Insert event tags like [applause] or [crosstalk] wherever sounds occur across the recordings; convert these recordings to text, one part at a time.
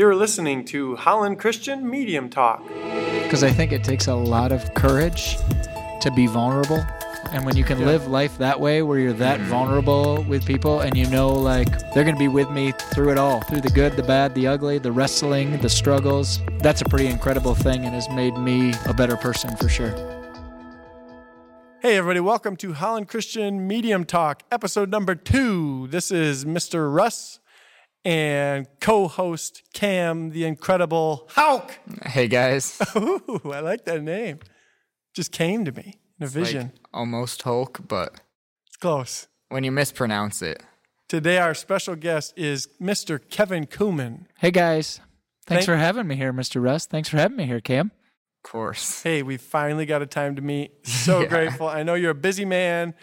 You're listening to Holland Christian Medium Talk. Because I think it takes a lot of courage to be vulnerable. And when you can Yeah. live life that way, where you're that mm-hmm. vulnerable with people and you know, like, they're going to be with me through it all through the good, the bad, the ugly, the wrestling, the struggles that's a pretty incredible thing and has made me a better person for sure. Hey, everybody, welcome to Holland Christian Medium Talk, episode number two. This is Mr. Russ and co host Cam, the incredible Hauk. Hey guys, [laughs] Ooh, I like that name. Just came to me in a vision. like almost Hulk, but It's close. when you mispronounce it, Today, our special guest is Mr. Kevin Kuman. Hey, guys. Thanks Thank- for having me here, Mr. Russ. Thanks for having me here, Cam. of course. Hey, we finally got a time to meet. So [laughs] Yeah. grateful. I know you're a busy man,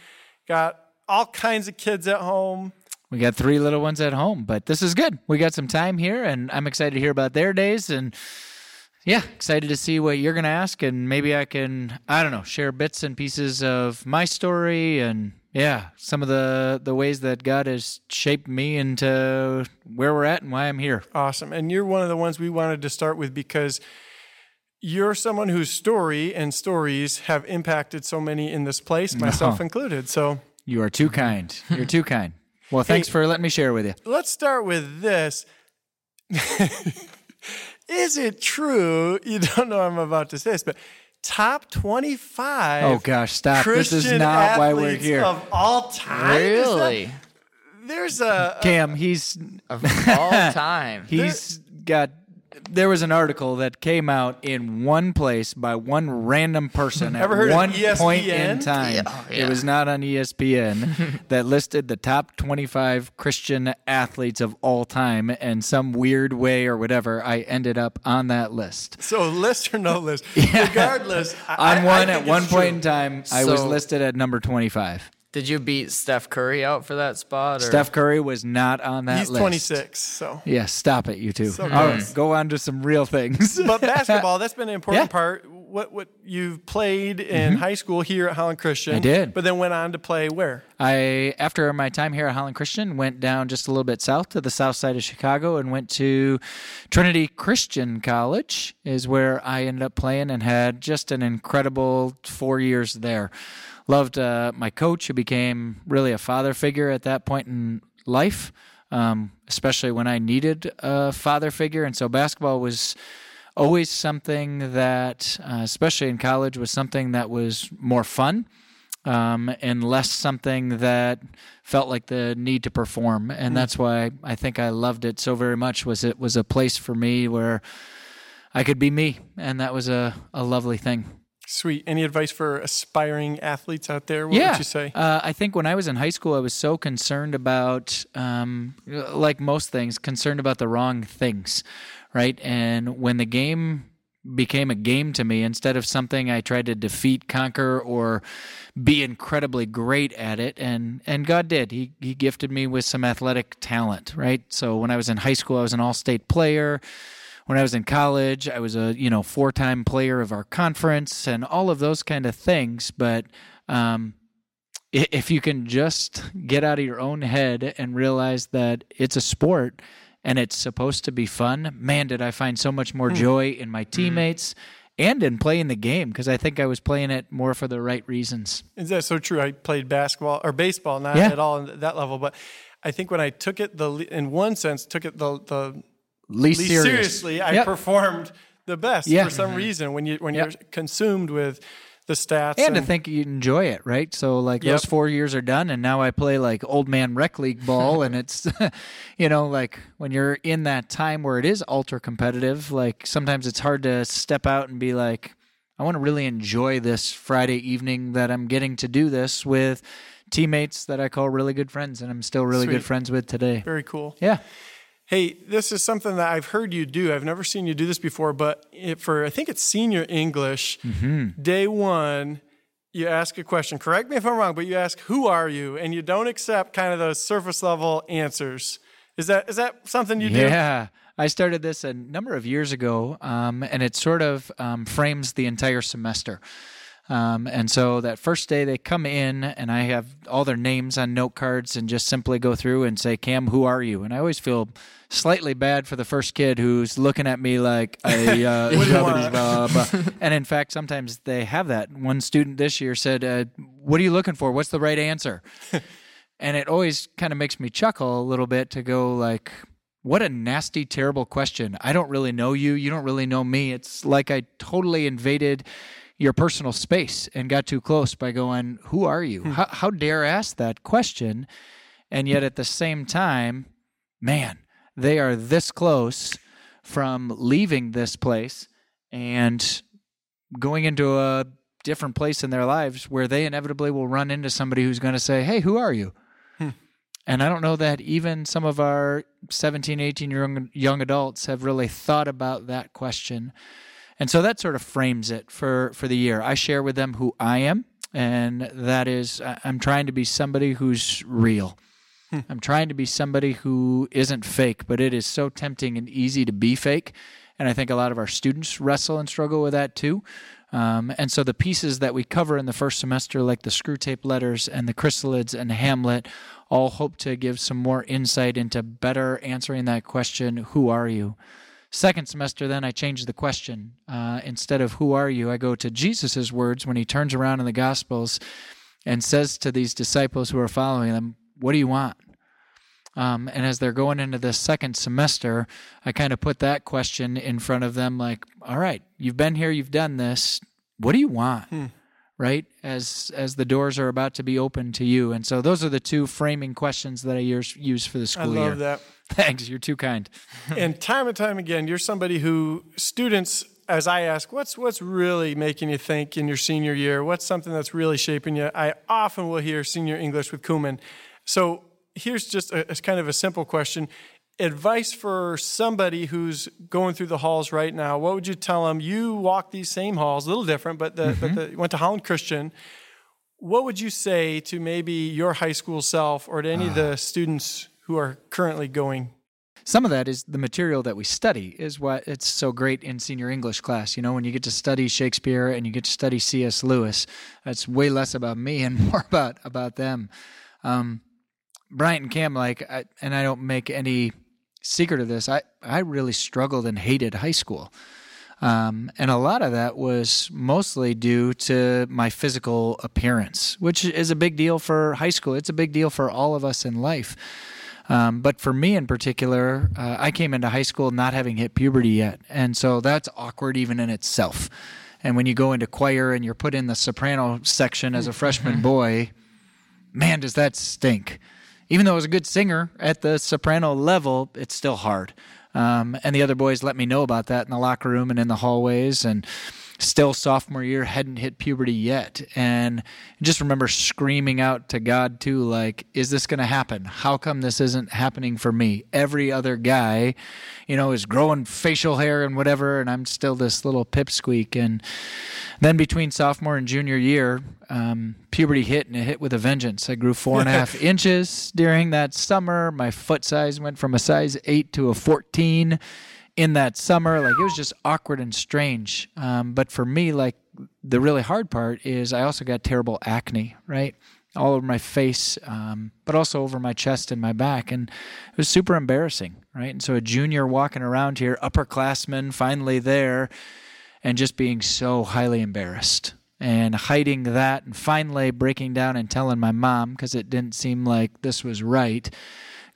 got all kinds of kids at home. We got three little ones at home, but this is good. We got some time here, and I'm excited to hear about their days. And yeah, excited to see what you're going to ask. And maybe I can, I don't know, share bits and pieces of my story and yeah, some of the, the ways that God has shaped me into where we're at and why I'm here. Awesome. And you're one of the ones we wanted to start with because you're someone whose story and stories have impacted so many in this place, myself included. So You are too kind. You're too kind. Well, thanks for letting me share with you. let's start with this. [laughs] Is it true? You don't know I'm about to say this, but top 25 Oh, gosh, stop. Christian this is not why we're here. of all time? Is that- Really? there's a Cam, he's Of all [laughs] time. He's got. There was an article that came out in one place by one random person [laughs] at heard of one point in oh, time. Yeah, oh, It was not on ESPN [laughs] that listed the top 25 Christian athletes of all time, and some weird way or whatever, I ended up on that list. So list or no list, [laughs] regardless. I- On I- one at one point true. in time, I was listed at number 25. Did you beat Steph Curry out for that spot? Or? Steph Curry was not on that He's list. 26. So, Yeah, stop it, you two. So All right, go on to some real things. [laughs] but basketball that's been an important Yeah. part. What what you've played in mm-hmm. high school here at Holland Christian? I did. but then went on to play where? I, after my time here at Holland Christian, went down just a little bit south to the south side of Chicago and went to Trinity Christian College, is where I ended up playing and had just an incredible four years there. Loved uh, my coach, who became really a father figure at that point in life, um, especially when I needed a father figure. And so basketball was always something that, uh, especially in college, was something that was more fun um, and less something that felt like the need to perform. And that's why I think I loved it so very much. Was it was a place for me where I could be me, and that was a, a lovely thing. Sweet. Any advice for aspiring athletes out there? What yeah, would you say? Uh, I think when I was in high school, I was so concerned about, um, like most things, concerned about the wrong things, right? And when the game became a game to me instead of something I tried to defeat, conquer, or be incredibly great at it. And and God did. He He gifted me with some athletic talent, right? So when I was in high school, I was an all state player. When I was in college, I was a you know four time player of our conference and all of those kind of things. But um, if you can just get out of your own head and realize that it's a sport and it's supposed to be fun, man, did I find so much more joy in my teammates and in playing the game because I think I was playing it more for the right reasons. Is that so true? I played basketball or baseball, not Yeah. at all at that level, but I think when I took it the in one sense took it the the Least, least serious. seriously, I Yep. performed the best Yeah. for some mm-hmm. reason. When you when Yep. you're consumed with the stats and to think you enjoy it, right? So like those four years are done, and now I play like old man rec league ball, [laughs] and it's, [laughs] you know, like when you're in that time where it is ultra competitive, like sometimes it's hard to step out and be like, I want to really enjoy this Friday evening that I'm getting to do this with teammates that I call really good friends, and I'm still really Sweet. good friends with today. very cool. Yeah. Hey, this is something that I've heard you do. I've never seen you do this before, but it, for I think it's senior English, Mm-hmm. day one, you ask a question. Correct me if I'm wrong, but you ask, "Who are you?" and you don't accept kind of those surface level answers. Is that is that something you do? Yeah. I started this a number of years ago, um, and it sort of um, frames the entire semester. Um, and so that first day they come in, and I have all their names on note cards and just simply go through and say, Cam, who are you? And I always feel slightly bad for the first kid who's looking at me like, I, [laughs] uh, What do you want? blah, [laughs] blah. and in fact, sometimes they have that. One student this year said, uh, What are you looking for? What's the right answer? [laughs] and it always kind of makes me chuckle a little bit to go like, what a nasty, terrible question. I don't really know you. You don't really know me. It's like I totally invaded your personal space and got too close by going, Who are you? Hmm. How, how dare ask that question? And yet at the same time, man, they are this close from leaving this place and going into a different place in their lives where they inevitably will run into somebody who's going to say, Hey, who are you? Hmm. And I don't know that even some of our 17, 18 young, young adults have really thought about that question. And so that sort of frames it for, for the year. I share with them who I am, and that is I'm trying to be somebody who's real. I'm trying to be somebody who isn't fake, but it is so tempting and easy to be fake. And I think a lot of our students wrestle and struggle with that too. Um, and so the pieces that we cover in the first semester, like the Screwtape Letters and the chrysalids and Hamlet, all hope to give some more insight into better answering that question who are you? Second semester, then I changed the question. Uh, instead of who are you, I go to Jesus' words when he turns around in the Gospels and says to these disciples who are following them, What do you want? Um, and as they're going into the second semester, I kind of put that question in front of them like, All right, you've been here, you've done this. What do you want? Right? As as the doors are about to be opened to you. And so those are the two framing questions that I use, use for the I school year. love that. [laughs] Thanks. You're too kind. [laughs] and time and time again, you're somebody who students, as I ask, what's what's really making you think in your senior year? What's something that's really shaping you? I often will hear senior English with Kuman. So here's just a, a kind of a simple question. Advice for somebody who's going through the halls right now. What would you tell them? You walk these same halls, a little different, but the, but mm-hmm. the, went to Holland Christian. What would you say to maybe your high school self or to any of the ah. students who are currently going some of that is the material that we study is what it's so great in senior english class you know when you get to study shakespeare and you get to study cs lewis that's way less about me and [laughs] more about about them um, bryant and cam like I, and i don't make any secret of this i i really struggled and hated high school um, and a lot of that was mostly due to my physical appearance, which is a big deal for high school. It's a big deal for all of us in life. Um, but for me in particular, uh, I came into high school not having hit puberty yet. And so that's awkward even in itself. And when you go into choir and you're put in the soprano section as a freshman boy, man, does that stink. Even though I was a good singer at the soprano level, it's still hard. Um, and the other boys let me know about that in the locker room and in the hallways. And still sophomore year, hadn't hit puberty yet. And just remember screaming out to God, too, like, is this going to happen? How come this isn't happening for me? Every other guy, you know, is growing facial hair and whatever, and I'm still this little pipsqueak. And then between sophomore and junior year, um, puberty hit and it hit with a vengeance. I grew four and a half [laughs] inches during that summer. My foot size went from a size eight to a 14 in that summer. Like it was just awkward and strange. Um, but for me, like the really hard part is I also got terrible acne, right? All over my face, um, but also over my chest and my back. And it was super embarrassing, right? And so a junior walking around here, upperclassman, finally there, and just being so highly embarrassed and hiding that and finally breaking down and telling my mom because it didn't seem like this was right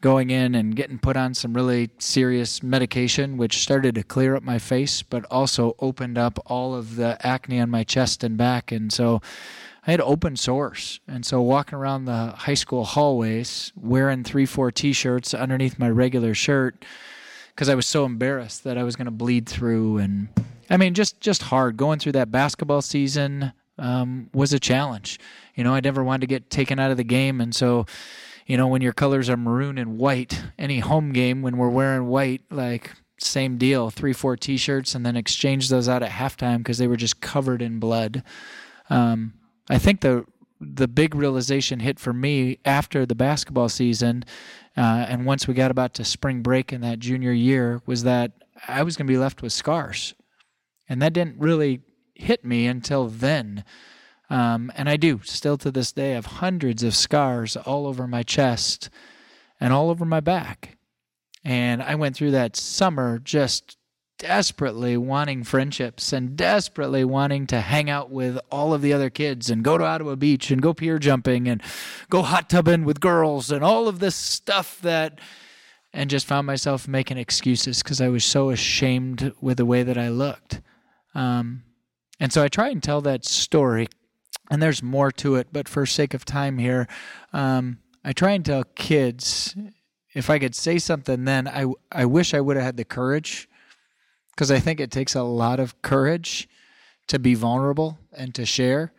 going in and getting put on some really serious medication, which started to clear up my face, but also opened up all of the acne on my chest and back. And so I had open sores. And so walking around the high school hallways wearing 3 4 t shirts underneath my regular shirt because I was so embarrassed that I was going to bleed through. And I mean, just, just hard. Going through that basketball season um, was a challenge. You know, I never wanted to get taken out of the game. And so, you know, when your colors are maroon and white, any home game when we're wearing white, like same deal, three, four t-shirts, and then exchange those out at halftime because they were just covered in blood. Um, I think the the big realization hit for me after the basketball season, uh, and once we got about to spring break in that junior year, was that I was going to be left with scars, and that didn't really hit me until then. Um, and I do still to this day have hundreds of scars all over my chest and all over my back. And I went through that summer just desperately wanting friendships and desperately wanting to hang out with all of the other kids and go to Ottawa Beach and go pier jumping and go hot tubbing with girls and all of this stuff that and just found myself making excuses because I was so ashamed with the way that I looked. Um, and so I try and tell that story, and there's more to it, but for sake of time here, um, I try and tell kids if I could say something then, I, I wish I would have had the courage because I think it takes a lot of courage to be vulnerable and to share.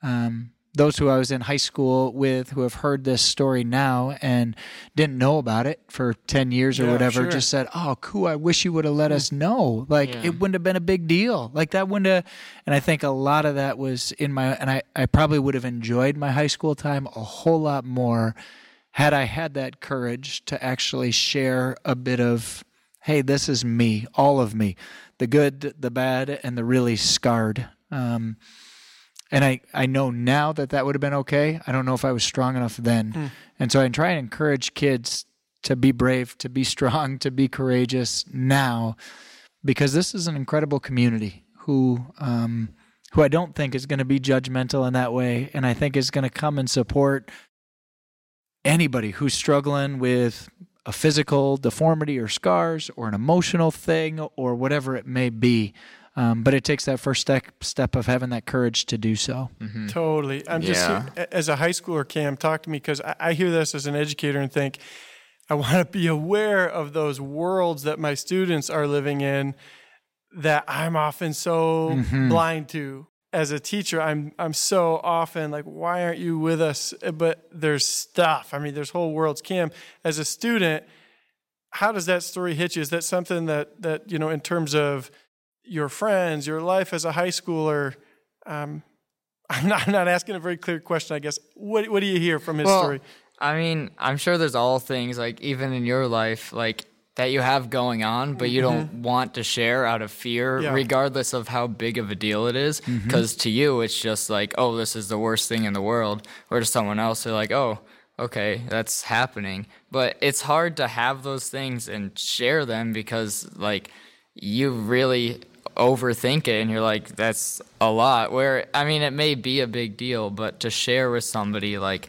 Um, those who I was in high school with who have heard this story now and didn't know about it for 10 years or Yeah, whatever sure. just said, Oh, cool. I wish you would have let us know. Like Yeah. it wouldn't have been a big deal. Like that wouldn't have. And I think a lot of that was in my, and I, I probably would have enjoyed my high school time a whole lot more had I had that courage to actually share a bit of, hey, this is me, all of me, the good, the bad, and the really scarred. Um, and I, I know now that that would have been okay. I don't know if I was strong enough then. And so I try and encourage kids to be brave, to be [laughs] strong, to be courageous now, because this is an incredible community who, um, who I don't think is going to be judgmental in that way, and I think is going to come and support anybody who's struggling with a physical deformity or scars or an emotional thing or whatever it may be. Um, but it takes that first step step of having that courage to do so. Totally. I'm just Yeah. here- as a high schooler, Cam, talk to me because I, I hear this as an educator and think I want to be aware of those worlds that my students are living in that I'm often so Mm-hmm. blind to. As a teacher, I'm I'm so often like, why aren't you with us? But there's stuff. I mean, there's whole worlds. Cam, as a student, how does that story hit you? Is that something that that you know, in terms of your friends, your life as a high schooler? Um, [laughs] I'm not, I'm not asking a very clear question, I guess. What What do you hear from his Well, story? I mean, I'm sure there's all things like even in your life like that you have going on, but you don't want to share out of fear, Mm-hmm. Yeah. regardless of how big of a deal it is. Because to you, it's just like, oh, this is the worst thing in the world. Or to someone else, they're like, oh, okay, that's happening. But it's hard to have those things and share them because like you really overthink it and you're like that's a lot. Where i mean it may be a big deal but to share with somebody like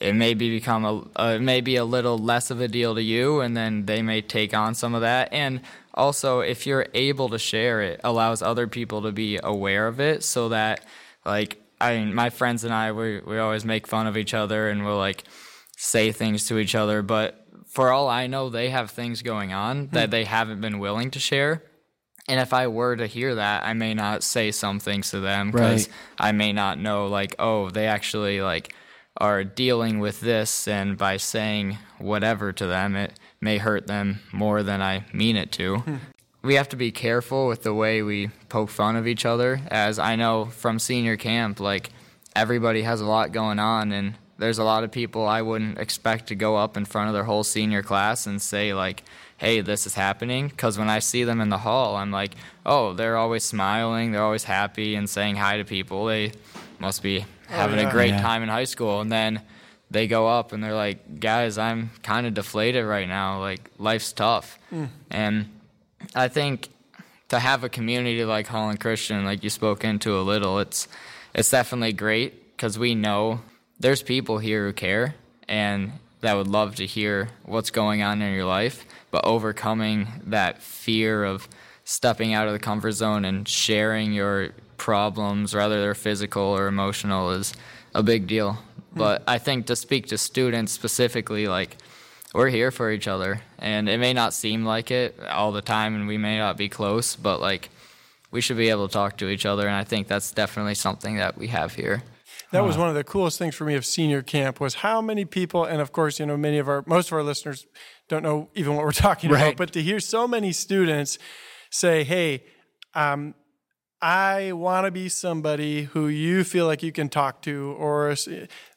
it may be become a uh, maybe a little less of a deal to you and then they may take on some of that. And also if you're able to share it allows other people to be aware of it so that like i mean my friends and i we, we always make fun of each other and we'll like say things to each other but for all i know they have things going on that they haven't been willing to share and if I were to hear that, I may not say some things to them because Right. I may not know, like, oh, they actually like are dealing with this, and by saying whatever to them, it may hurt them more than I mean it to. Hmm. We have to be careful with the way we poke fun of each other, as I know from senior camp, like everybody has a lot going on, and there's a lot of people I wouldn't expect to go up in front of their whole senior class and say like, "Hey, this is happening." Because when I see them in the hall, I'm like, "Oh, they're always smiling, they're always happy and saying hi to people. They must be oh, having yeah. a great Yeah. time in high school." And then they go up and they're like, "Guys, I'm kind of deflated right now. Like life's tough." Hmm. And I think to have a community like Holland Christian, like you spoke into a little, it's it's definitely great because we know there's people here who care and that would love to hear what's going on in your life, but overcoming that fear of stepping out of the comfort zone and sharing your problems, whether they're physical or emotional, is a big deal. Hmm. But I think to speak to students specifically, like we're here for each other and it may not seem like it all the time and we may not be close but like we should be able to talk to each other and i think that's definitely something that we have here That was one of the coolest things for me of senior camp was how many people, and of course, you know, many of our most of our listeners don't know even what we're [laughs] talking about, but to hear so many students say, "Hey, um, I want to be somebody who you feel like you can talk to," or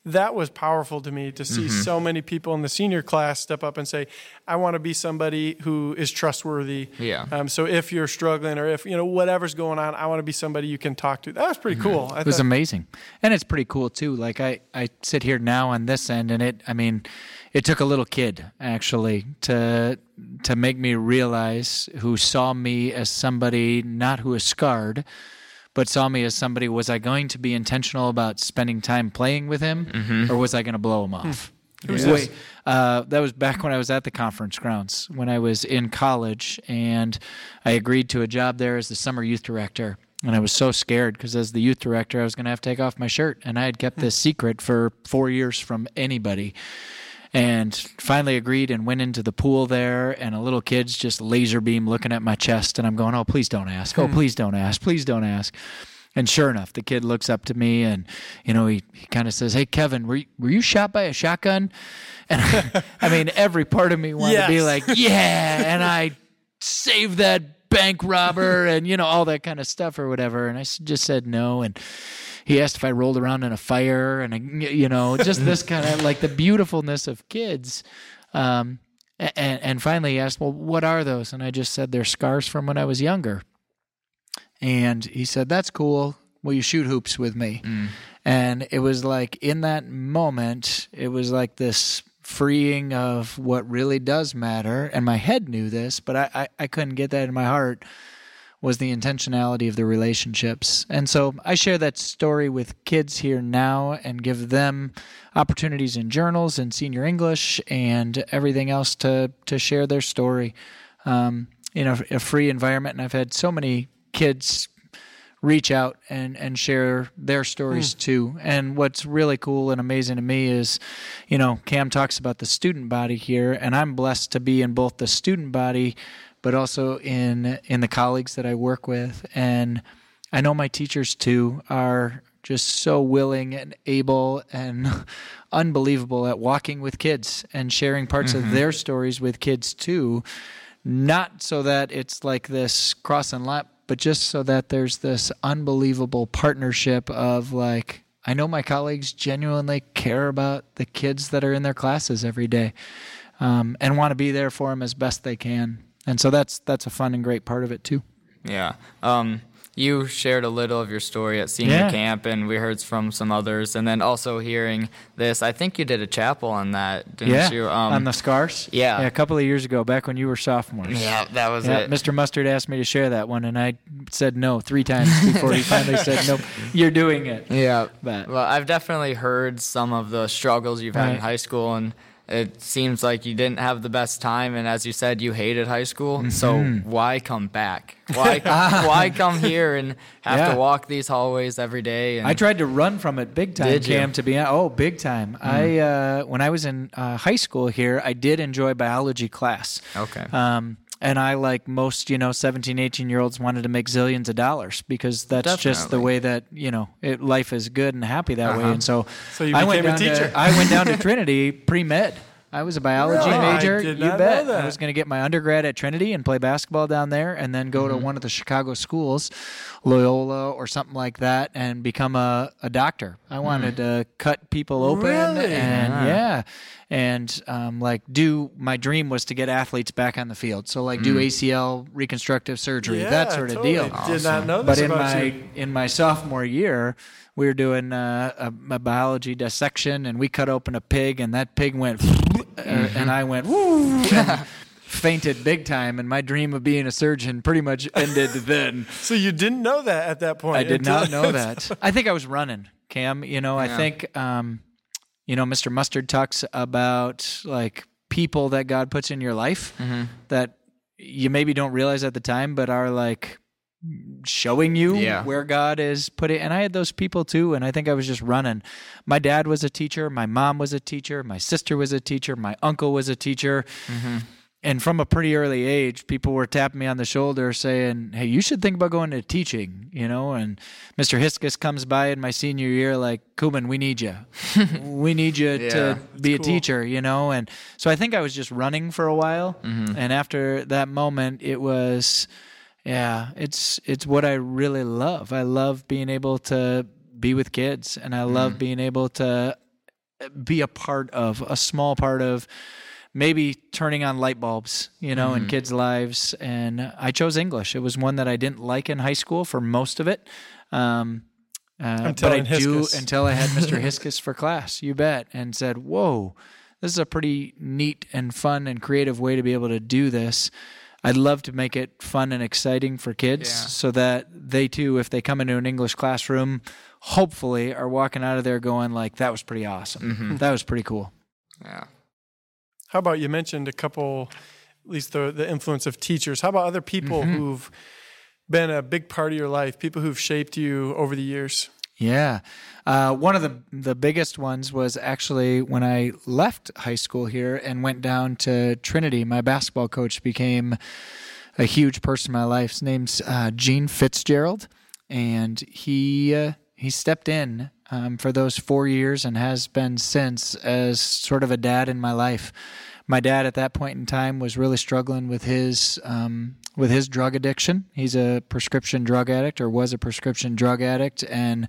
that was powerful to me to see Mm-hmm. so many people in the senior class step up and say, I want to be somebody who is trustworthy. Yeah. Um, so if you're struggling or if, you know, whatever's going on, I want to be somebody you can talk to. That was pretty cool. I Mm-hmm. It was thought- amazing. And it's pretty cool too. Like I, I sit here now on this end and it I mean, it took a little kid actually to to make me realize who saw me as somebody not who is scarred, but saw me as somebody was I going to be intentional about spending time playing with him mm-hmm. or was I going to blow him hmm. off? Who's Wait, uh, that was back when I was at the conference grounds when I was in college, and I agreed to a job there as the summer youth director. And I was so scared because as the youth director, I was going to have to take off my shirt, and I had kept hmm. this secret for four years from anybody. And finally agreed and went into the pool there, and a little kid's just laser beam looking at my chest, and I'm going, "Oh, please don't ask! Oh, hmm. please don't ask! Please don't ask!" And sure enough, the kid looks up to me and, you know, he, he kind of says, Hey, Kevin, were you, were you shot by a shotgun? [laughs] And I mean, every part of me wanted to be like, Yeah. And I saved that bank robber and, you know, all that kind of stuff or whatever. And i just said no. And he asked if I rolled around in a fire and, you know, just this [laughs] kind of like the beautifulness of kids. Um, and, and finally he asked, Well, what are those? And I just said, They're scars from when I was younger. And he said, That's cool. Will you shoot hoops with me? And it was like in that moment, it was like this freeing of what really does matter. And my head knew this, but I, I, I couldn't get that in my heart was the intentionality of the relationships. And so I share that story with kids here now and give them opportunities in journals and senior English and everything else to, to share their story um, in a, a free environment. And I've had so many kids reach out and, and share their stories too. And what's really cool and amazing to me is, you know, Cam talks about the student body here, and I'm blessed to be in both the student body, but also in in the colleagues that I work with. And I know my teachers too are just so willing and able and [laughs] unbelievable at walking with kids and sharing parts of their stories with kids too not so that it's like this cross and lap, but just so that there's this unbelievable partnership of like, I know my colleagues genuinely care about the kids that are in their classes every day um, and want to be there for them as best they can. And so that's that's a fun and great part of it too. Yeah. Um, you shared a little of your story at senior Yeah. camp, and we heard from some others. And then also hearing this, I think you did a chapel on that, didn't yeah, you? Um, on the scars. yeah. yeah. a couple of years ago, back when you were sophomores. yeah, that was Yeah, it. Mr. Mustard asked me to share that one, and I said no three times before he finally said, "Nope, you're doing it." Yeah. But- well, I've definitely heard some of the struggles you've had in high school, and it seems like you didn't have the best time. And as you said, you hated high school. So Mm-hmm. why come back? Why [laughs] why come here and have Yeah. to walk these hallways every day? And I tried to run from it big time, Did you? Cam. To be oh, big time. I uh, when I was in uh, high school here, I did enjoy biology class. Okay. Um, and I, like most, you know, 17, 18 year olds, wanted to make zillions of dollars because that's just the way that you know it, life is good and happy that way. Uh-huh. And so, So you I went a down teacher. To, I went down to [laughs] Trinity pre med. I was a biology Really? Major. you bet. I was going to get my undergrad at Trinity and play basketball down there, and then go Mm-hmm. to one of the Chicago schools, Loyola or something like that, and become a, a doctor. I wanted to cut people open, Mm. Really? and yeah, and um, like do. My dream was to get athletes back on the field, so like do ACL reconstructive surgery, Yeah, that sort of totally. deal. Did not know this But in my you. in my sophomore year, we were doing uh, a, a biology dissection, and we cut open a pig, and that pig went, uh, and I went, and [laughs] fainted big time, and my dream of being a surgeon pretty much ended then. [laughs] So you didn't know that at that point. I did not know [laughs] that. I think I was running, Cam. You know, I think, um, you know, Mr. Mustard talks about like people that God puts in your life that you maybe don't realize at the time, but are like showing you Yeah. where God is putting. And I had those people too, and I think I was just running. My dad was a teacher, my mom was a teacher, my sister was a teacher, my uncle was a teacher. Mm-hmm. And from a pretty early age, people were tapping me on the shoulder saying, Hey, you should think about going into teaching, you know? And Mr. Hiskus comes by in my senior year, like, Kuman, we need you. [laughs] we need you Yeah, to be a cool. teacher, you know? And so I think I was just running for a while. Mm-hmm. And after that moment, it was, yeah, it's it's what I really love. I love being able to be with kids, and I love being able to be a part of, a small part of maybe turning on light bulbs, you know, in kids' lives. And I chose English. It was one that I didn't like in high school for most of it. Um, uh, Until but I do until I had Mr. [laughs] Hiscus for class, you bet, and said, "Whoa, this is a pretty neat and fun and creative way to be able to do this." I'd love to make it fun and exciting for kids Yeah. so that they too, if they come into an English classroom, hopefully are walking out of there going like, "That was pretty awesome. That was pretty cool." Yeah. How about you mentioned a couple, at least the the influence of teachers. How about other people Mm-hmm. who've been a big part of your life? People who've shaped you over the years. Yeah. Uh, one of the the biggest ones was actually when I left high school here and went down to Trinity. My basketball coach became a huge person in my life. His name's uh, Gene Fitzgerald, and he uh, he stepped in um, for those four years and has been since as sort of a dad in my life. My dad at that point in time was really struggling with his um, with his drug addiction. He's a prescription drug addict or was a prescription drug addict, and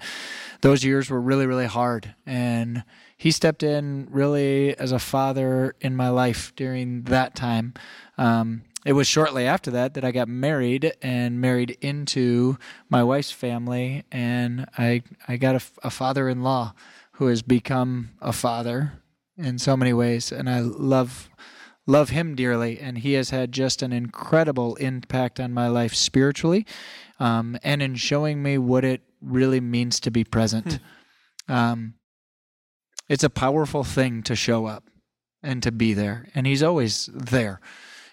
those years were really really hard. And he stepped in really as a father in my life during that time. Um, it was shortly after that that I got married and married into my wife's family, and I I got a, a father-in-law who has become a father in so many ways, and I love love him dearly, and he has had just an incredible impact on my life spiritually, um, and in showing me what it really means to be present. Um, it's a powerful thing to show up and to be there, and he's always there,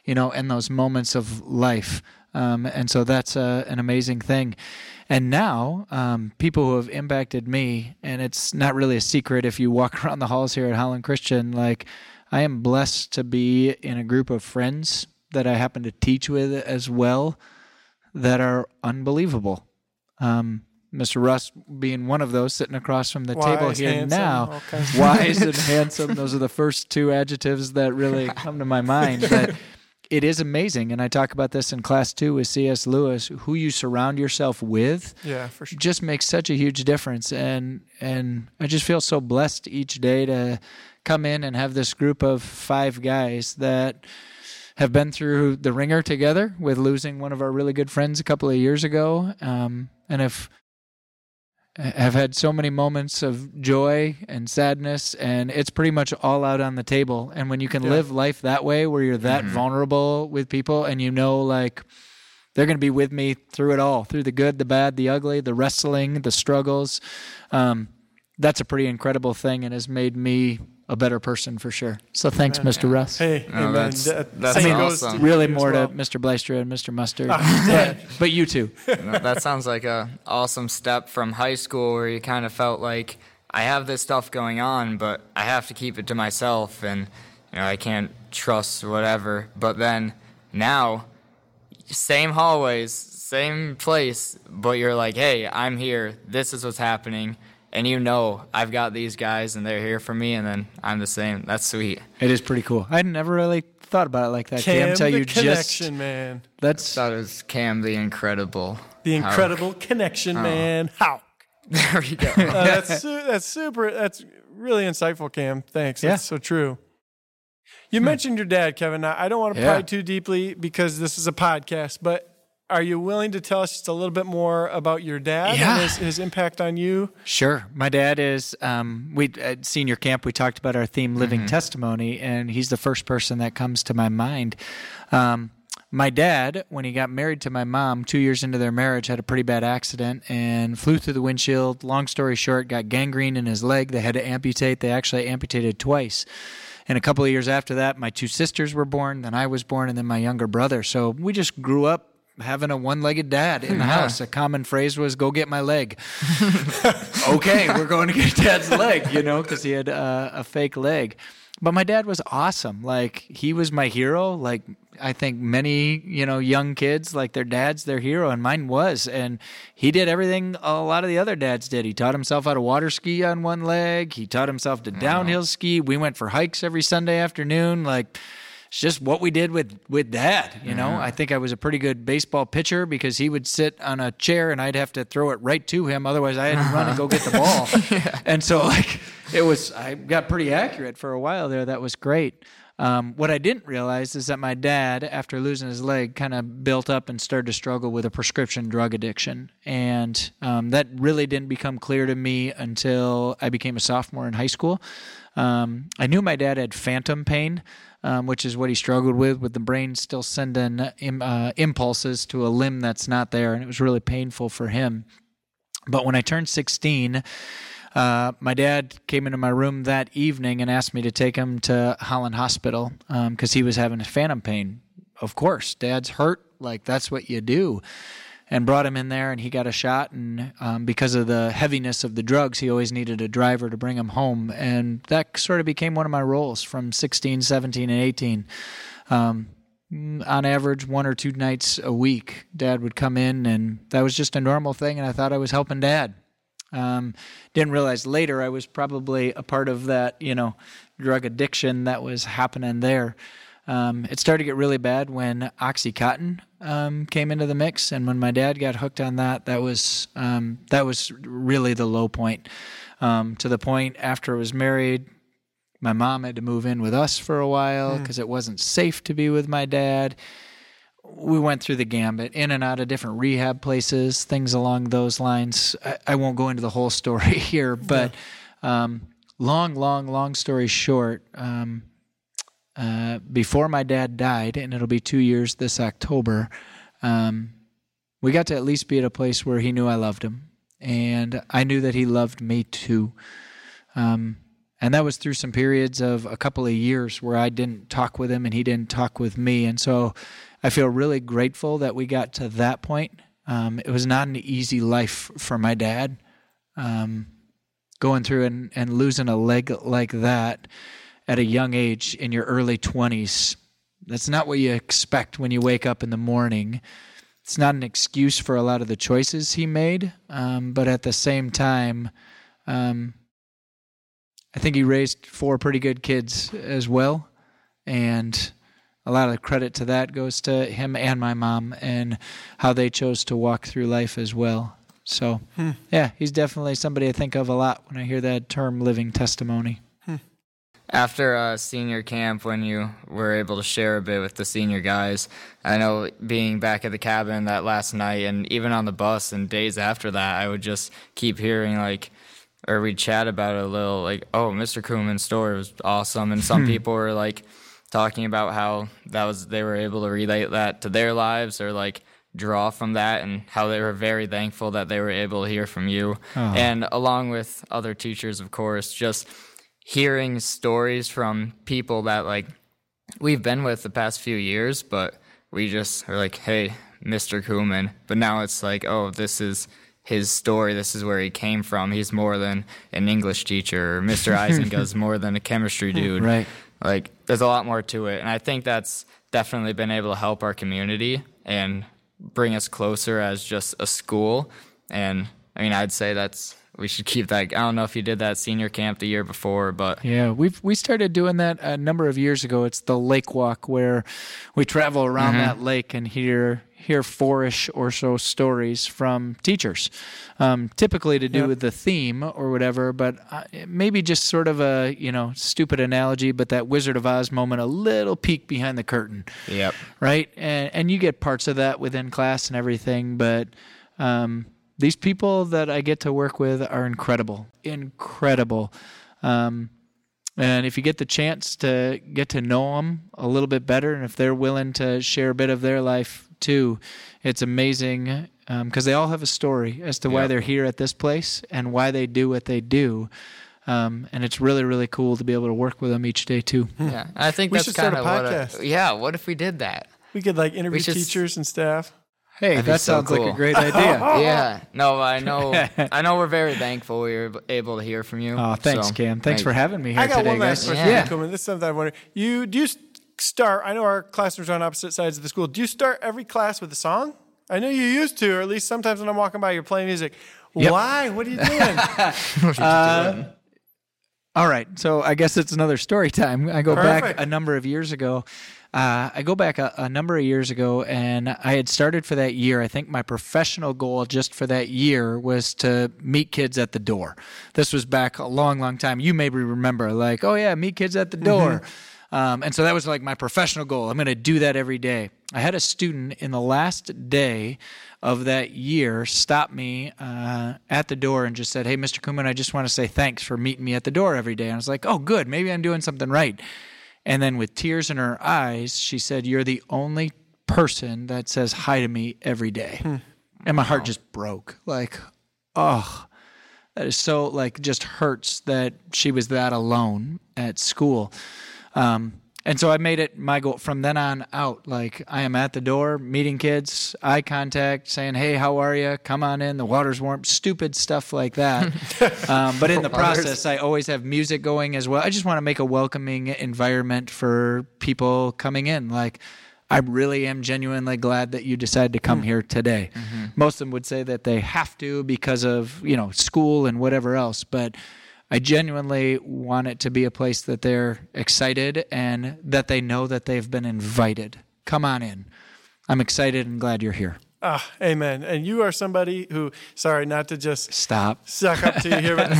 you know, in those moments of life. Um, and so that's uh, an amazing thing. And now, um, people who have impacted me, and it's not really a secret if you walk [laughs] around the halls here at Holland Christian, like I am blessed to be in a group of friends that I happen to teach with as well that are unbelievable. Um, Mr. Russ being one of those sitting across from the table here handsome, now. of- Wise and handsome. Those are the first two adjectives that really come to my mind. But it is amazing. And I talk about this in class two with C.S. Lewis. Who you surround yourself with Yeah, for sure. just makes such a huge difference. And and I just feel so blessed each day to come in and have this group of five guys that have been through the ringer together with losing one of our really good friends a couple of years ago, um, and have have had so many moments of joy and sadness, and it's pretty much all out on the table. And when you can Yeah. live life that way, where you're that vulnerable with people, and you know, like they're going to be with me through it all, through the good, the bad, the ugly, the wrestling, the struggles. Um, that's a pretty incredible thing, and has made me a better person for sure. So thanks, Mr. Russ. Hey, No, hey, that's- that's same goes awesome. really more well. to Mr. Blystra and Mr. Mustard, [laughs] [laughs] but, but you too. No, that sounds like a awesome step from high school where you kind of felt like I have this stuff going on, but I have to keep it to myself, and you know I can't trust whatever. But then now, same hallways, same place, but you're like, hey, I'm here. This is what's happening, and you know I've got these guys, and they're here for me, and then I'm the same. That's sweet. It is pretty cool. I never really thought about it like that, Cam. Cam, Until the you connection, just man. that's That is Cam the Incredible. The How- incredible connection, Oh. man. How? [laughs] There we go. Uh, that's su- that's super. That's really insightful, Cam. Thanks. That's Yeah. so true. You mentioned your dad, Kevin. I don't want to Yeah. pry too deeply because this is a podcast, but are you willing to tell us just a little bit more about your dad Yeah. and his, his impact on you? Sure. My dad is, um, we at senior camp, we talked about our theme, living testimony, and he's the first person that comes to my mind. Um, my dad, when he got married to my mom, two years into their marriage, had a pretty bad accident and flew through the windshield. Long story short, got gangrene in his leg. They had to amputate. They actually amputated twice. And a couple of years after that, my two sisters were born, then I was born, and then my younger brother. So we just grew up having a one-legged dad in the house. A common phrase was "Go get my leg." [laughs] okay, we're going to get dad's leg, you know, because he had uh, a fake leg. But my dad was awesome. Like he was my hero. Like I think many, you know, young kids, like their dad's their hero, and mine was. And he did everything a lot of the other dads did. He taught himself how to water ski on one leg. He taught himself to downhill ski. We went for hikes every Sunday afternoon. Like it's just what we did with with dad. You know, mm-hmm. I think I was a pretty good baseball pitcher because he would sit on a chair and I'd have to throw it right to him. Otherwise, I had to run and go get the ball. [laughs] And so, like, it was I got pretty accurate for a while there. That was great. Um, what I didn't realize is that my dad, after losing his leg, kind of built up and started to struggle with a prescription drug addiction. And um, that really didn't become clear to me until I became a sophomore in high school. Um, I knew my dad had phantom pain, um, which is what he struggled with, with the brain still sending uh, impulses to a limb that's not there. And it was really painful for him. But when I turned 16, uh, my dad came into my room that evening and asked me to take him to Holland Hospital because he was having phantom pain. Of course, dad's hurt. Like, that's what you do. And brought him in there, and he got a shot. And um, because of the heaviness of the drugs, he always needed a driver to bring him home. And that sort of became one of my roles from 16, 17, and 18. Um, on average, one or two nights a week, dad would come in, and that was just a normal thing. And I thought I was helping dad. Um, didn't realize later I was probably a part of that, you know, drug addiction that was happening there. Um, it started to get really bad when OxyContin um, came into the mix, and when my dad got hooked on that, that was um, that was really the low point. Um, to the point after I was married, my mom had to move in with us for a while because it wasn't safe to be with my dad we went through the gambit in and out of different rehab places, things along those lines. I, I won't go into the whole [laughs] story here, but um, long, long, long story short, um, uh, before my dad died, and it'll be two years this October, um, we got to at least be at a place where he knew I loved him, and I knew that he loved me too. Um, and that was through some periods of a couple of years where I didn't talk with him and he didn't talk with me. And so I feel really grateful that we got to that point. Um, it was not an easy life for my dad. Um, going through and, and losing a leg like that at a young age in your early 20s, that's not what you expect when you wake up in the morning. It's not an excuse for a lot of the choices he made, um, but at the same time, um, I think he raised four pretty good kids as well. And a lot of credit to that goes to him and my mom and how they chose to walk through life as well. So, yeah, he's definitely somebody I think of a lot when I hear that term living testimony. After uh, senior camp, when you were able to share a bit with the senior guys, I know being back at the cabin that last night and even on the bus and days after that, I would just keep hearing like, or we'd chat about it a little, like, oh, Mr. Kuhlman's story was awesome. And some hmm. people were like talking about how that was, they were able to relate that to their lives or like draw from that and how they were very thankful that they were able to hear from you. Uh-huh. And along with other teachers, of course, just hearing stories from people that like we've been with the past few years, but we just are like, hey, Mr. Kuhlman. But now it's like, oh, this is his story. This is where he came from. He's more than an English teacher. Mr. [laughs] Eisenga's more than a chemistry dude. Right. Like, there's a lot more to it. And I think that's definitely been able to help our community and bring us closer as just a school. And I mean, I'd say that's we should keep that. I don't know if you did that senior camp the year before, but Yeah, we've we started doing that a number of years ago. It's the lake walk where we travel around mm-hmm. that lake and hear hear four-ish or so stories from teachers, um, typically to do Yep. with the theme or whatever. But uh, maybe just sort of a you know stupid analogy, but that Wizard of Oz moment, a little peek behind the curtain yep. right? And and you get parts of that within class and everything, but um, these people that I get to work with are incredible, incredible. Um, and if you get the chance to get to know them a little bit better, and if they're willing to share a bit of their life too, it's amazing because they all have a story as to why Yeah. they're here at this place and why they do what they do. Um, and it's really, really cool to be able to work with them each day too. [laughs] Yeah, I think We that's should start kind a of what. podcast. yeah, what if we did that? We could like interview should teachers and staff. Hey, That'd be that so sounds like a great idea. [laughs] [laughs] yeah, no, I know. I know we're very thankful we were able to hear from you. Oh, thanks, so, Cam. Thanks for having me here I got today, one last guys. question, Yeah. for you, This is something I wonder. You do you s- start? I know our classrooms are on opposite sides of the school. Do you start every class with a song? I know you used to, or at least sometimes when I'm walking by, you're playing music. Yep. Why? What are you doing? [laughs] All right, so I guess it's another story time. I go Perfect. back a number of years ago. uh, I go back a, a, number of years ago, and I had started for that year. I think my professional goal just for that year was to meet kids at the door. This was back a long, long time. You maybe remember, like, oh yeah, meet kids at the door. Mm-hmm. Um, and so that was like my professional goal. I'm going to do that every day. I had a student in the last day of that year stop me uh, at the door and just said, Hey, Mr. Kuman, I just want to say thanks for meeting me at the door every day. And I was like, Oh, good. Maybe I'm doing something right. And then with tears in her eyes, she said, You're the only person that says hi to me every day. Hmm. And my heart just broke. Like, oh, that is so, like, just hurts that she was that alone at school. Um, and so I made it my goal from then on out. Like I am at the door, meeting kids, eye contact, saying, "Hey, how are you? Come on in. The water's warm." Stupid stuff like that. [laughs] um, but in the [laughs] process, I always have music going as well. I just want to make a welcoming environment for people coming in. Like I really am genuinely glad that you decided to come mm. here today. Mm-hmm. Most of them would say that they have to because of you know school and whatever else, but I genuinely want it to be a place that they're excited and that they know that they've been invited. Come on in. I'm excited and glad you're here. Ah, amen. And you are somebody who, sorry, not to just stop, suck up to you here, but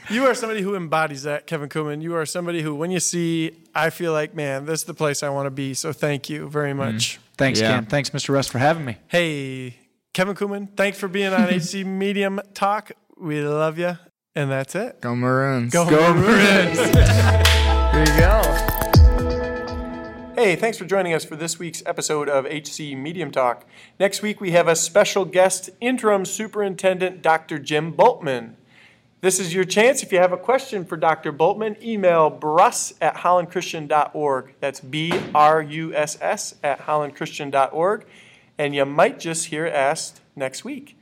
[laughs] you are somebody who embodies that, Kevin Kuhlman. You are somebody who, when you see, I feel like, man, this is the place I want to be. So thank you very mm-hmm. much. Mm. Thanks, yeah. Ken. Thanks, Mr. Russ, for having me. Hey, Kevin Kuhlman, thanks for being on [laughs] HC Medium Talk. We love you. And that's it. Go Maroons. Go, Go Maroons. [laughs] there you go. Hey, thanks for joining us for this week's episode of HC Medium Talk. Next week, we have a special guest, Interim Superintendent Dr. Jim Boltman. This is your chance. If you have a question for Dr. Boltman, email bruss at hollandchristian.org. That's B R U S S at hollandchristian.org. And you might just hear asked next week.